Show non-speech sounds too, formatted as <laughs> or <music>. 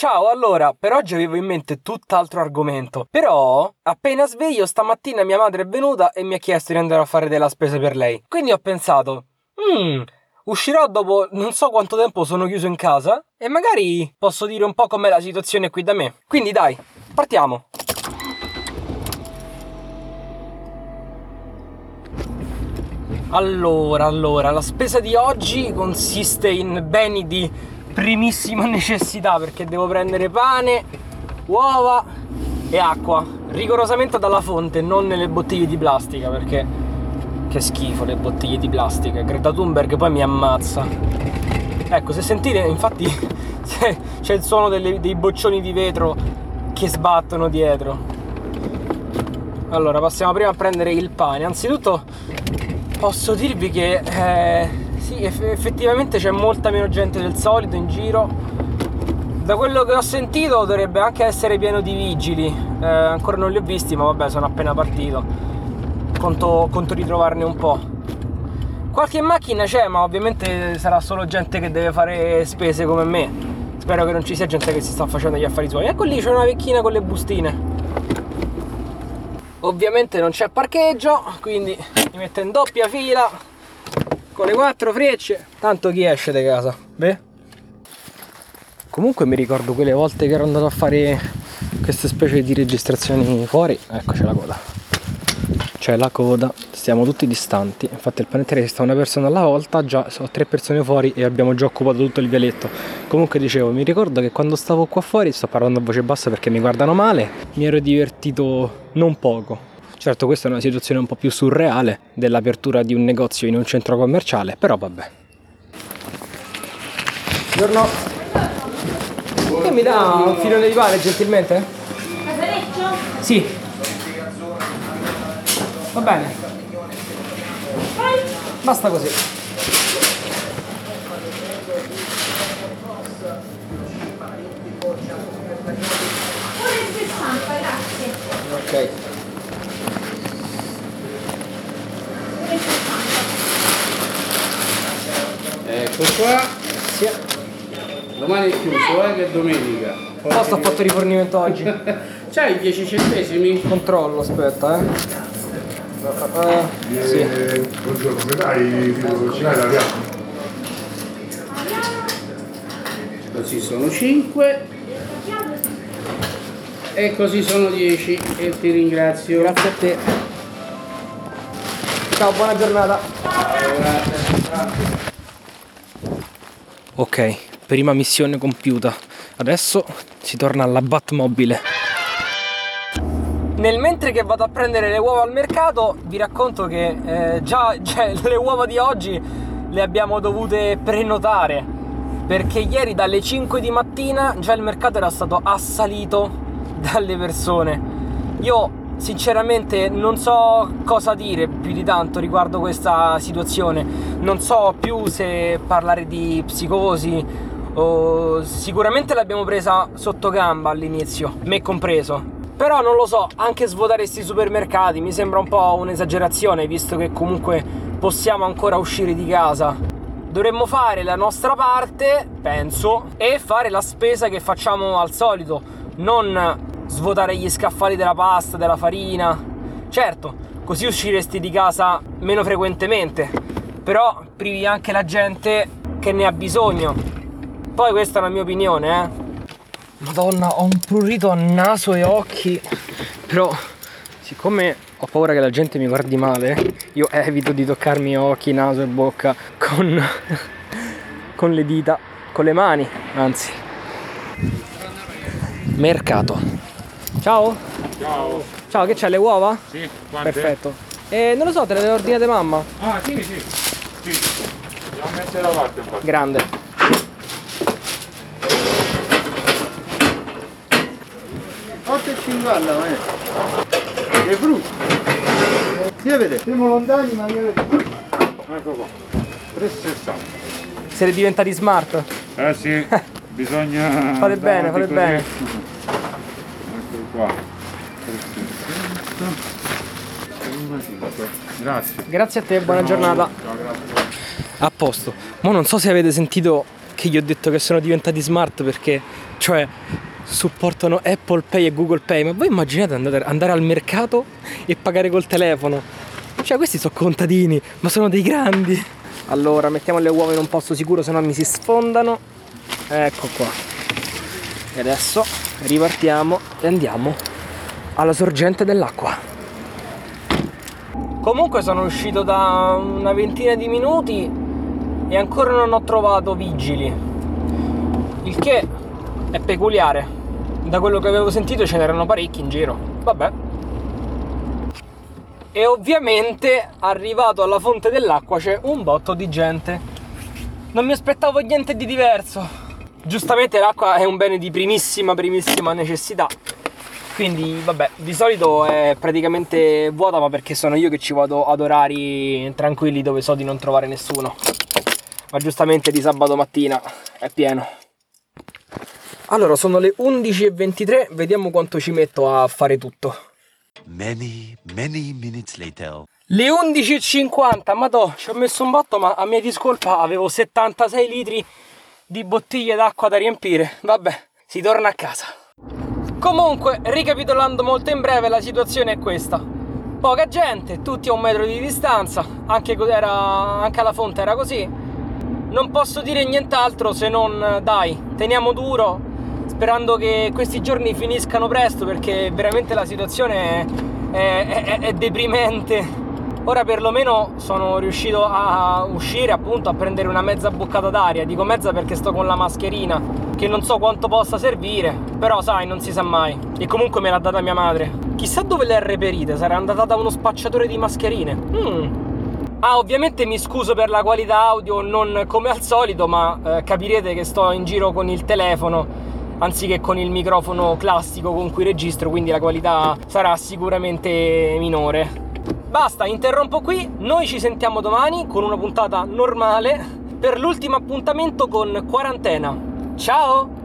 Ciao, allora, per oggi avevo in mente tutt'altro argomento. Però, appena sveglio, stamattina mia madre è venuta e mi ha chiesto di andare a fare della spesa per lei. Quindi ho pensato, mmm, uscirò dopo non so quanto tempo sono chiuso in casa e magari posso dire un po' com'è la situazione qui da me. Quindi dai, partiamo. Allora, allora, la spesa di oggi consiste in beni di primissima <laughs> necessità perché devo prendere pane, uova e acqua, rigorosamente dalla fonte, non nelle bottiglie di plastica perché che schifo le bottiglie di plastica. Greta Thunberg poi mi ammazza. Ecco, se sentite, infatti <laughs> c'è il suono delle, dei boccioni di vetro che sbattono dietro. Allora, passiamo prima a prendere il pane. Anzitutto posso dirvi che eh, sì, effettivamente c'è molta meno gente del solito in giro. Da quello che ho sentito dovrebbe anche essere pieno di vigili. Eh, ancora non li ho visti, ma vabbè, sono appena partito. Conto, conto ritrovarne un po'. Qualche macchina c'è, ma ovviamente sarà solo gente che deve fare spese come me. Spero che non ci sia gente che si sta facendo gli affari suoi. Ecco lì c'è una vecchina con le bustine. Ovviamente non c'è parcheggio, quindi mi metto in doppia fila con le quattro frecce. Tanto chi esce di casa? Beh. Comunque mi ricordo quelle volte che ero andato a fare queste specie di registrazioni fuori. Ecco c'è la coda c'è la coda, stiamo tutti distanti. Infatti il panettiere sta una persona alla volta, già sono tre persone fuori e abbiamo già occupato tutto il vialetto. Comunque dicevo, mi ricordo che quando stavo qua fuori, sto parlando a voce bassa perché mi guardano male, mi ero divertito non poco. Certo questa è una situazione un po' più surreale dell'apertura di un negozio in un centro commerciale, però vabbè. Buongiorno. Che mi dà un filone di pane gentilmente? Casareccio? Sì. Va bene. Basta così. Ok. Ecco qua. Sì. Domani è chiuso, eh, che è domenica. Posto ho fatto rifornimento oggi. <laughs> C'hai i 10 centesimi? Controllo, aspetta, eh. Uh, sì. Buongiorno, mi dai l'hai la pianta? Così sono 5 e così sono 10 e ti ringrazio. Grazie a te. Ciao, buona giornata. Ok, prima missione compiuta. Adesso si torna alla Batmobile. Nel mentre che vado a prendere le uova al mercato, vi racconto che eh, già <laughs> cioè, le uova di oggi le abbiamo dovute prenotare perché ieri dalle 5 di mattina già il mercato era stato assalito dalle persone. Io sinceramente non so cosa dire più di tanto riguardo questa situazione. Non so più se parlare di psicosi o sicuramente l'abbiamo presa sotto gamba all'inizio, me compreso però non lo so, anche svuotare questi supermercati mi sembra un po' un'esagerazione, visto che comunque possiamo ancora uscire di casa. Dovremmo fare la nostra parte, penso, e fare la spesa che facciamo al solito, non svuotare gli scaffali della pasta, della farina. Certo, così usciresti di casa meno frequentemente, però privi anche la gente che ne ha bisogno. Poi questa è la mia opinione, eh. Madonna, ho un prurito a naso e occhi. Però, siccome ho paura che la gente mi guardi male, io evito di toccarmi occhi, naso e bocca con, <laughs> con le dita, con le mani, anzi. Mercato. Ciao. Ciao. Ciao, che c'è le uova? Sì, quante? Perfetto. E non lo so, te le ordinate mamma? Ah, sì, sì. Sì. Devo mettere da parte un po'. Grande. Otto e cingalla, eh. Che frutta. Si vede? Siamo lontani ma io vedo. Ecco qua. 3,60. Siete diventati smart? Eh sì, <laughs> bisogna... Fate bene, fate così. bene. Qua. 3,60. Grazie. Grazie a te, buona giornata. Ciao. A posto. Ma non so se avete sentito che gli ho detto che sono diventati smart perché cioè supportano Apple Pay e Google Pay. Ma voi immaginate andare, andare al mercato e pagare col telefono? Cioè, questi sono contadini, ma sono dei grandi. Allora, mettiamo le uova in un posto sicuro, se no mi si sfondano. Ecco qua. E adesso ripartiamo e andiamo alla sorgente dell'acqua. Comunque sono uscito da una ventina di minuti e ancora non ho trovato vigili. Il che è peculiare. Da quello che avevo sentito ce n'erano parecchi in giro. Vabbè. E ovviamente arrivato alla fonte dell'acqua c'è un botto di gente. Non mi aspettavo niente di diverso. Giustamente l'acqua è un bene di primissima, primissima necessità. Quindi, vabbè, di solito è praticamente vuota, ma perché sono io che ci vado ad orari tranquilli dove so di non trovare nessuno. Ma giustamente di sabato mattina è pieno. Allora, sono le 11.23, vediamo quanto ci metto a fare tutto. Many, many minutes later. Le 11.50, madò, ci ho messo un botto, ma a mia discolpa avevo 76 litri di bottiglie d'acqua da riempire. Vabbè, si torna a casa. Comunque, ricapitolando molto in breve, la situazione è questa. Poca gente, tutti a un metro di distanza, anche, era, anche alla fonte era così. Non posso dire nient'altro se non dai, teniamo duro, sperando che questi giorni finiscano presto perché veramente la situazione è, è, è, è deprimente. Ora perlomeno sono riuscito a uscire appunto a prendere una mezza boccata d'aria. Dico mezza perché sto con la mascherina, che non so quanto possa servire, però sai, non si sa mai. E comunque me l'ha data mia madre. Chissà dove le ha reperite, sarà andata da uno spacciatore di mascherine. Mm. Ah, ovviamente mi scuso per la qualità audio, non come al solito, ma eh, capirete che sto in giro con il telefono anziché con il microfono classico con cui registro, quindi la qualità sarà sicuramente minore. Basta, interrompo qui, noi ci sentiamo domani con una puntata normale per l'ultimo appuntamento con quarantena. Ciao!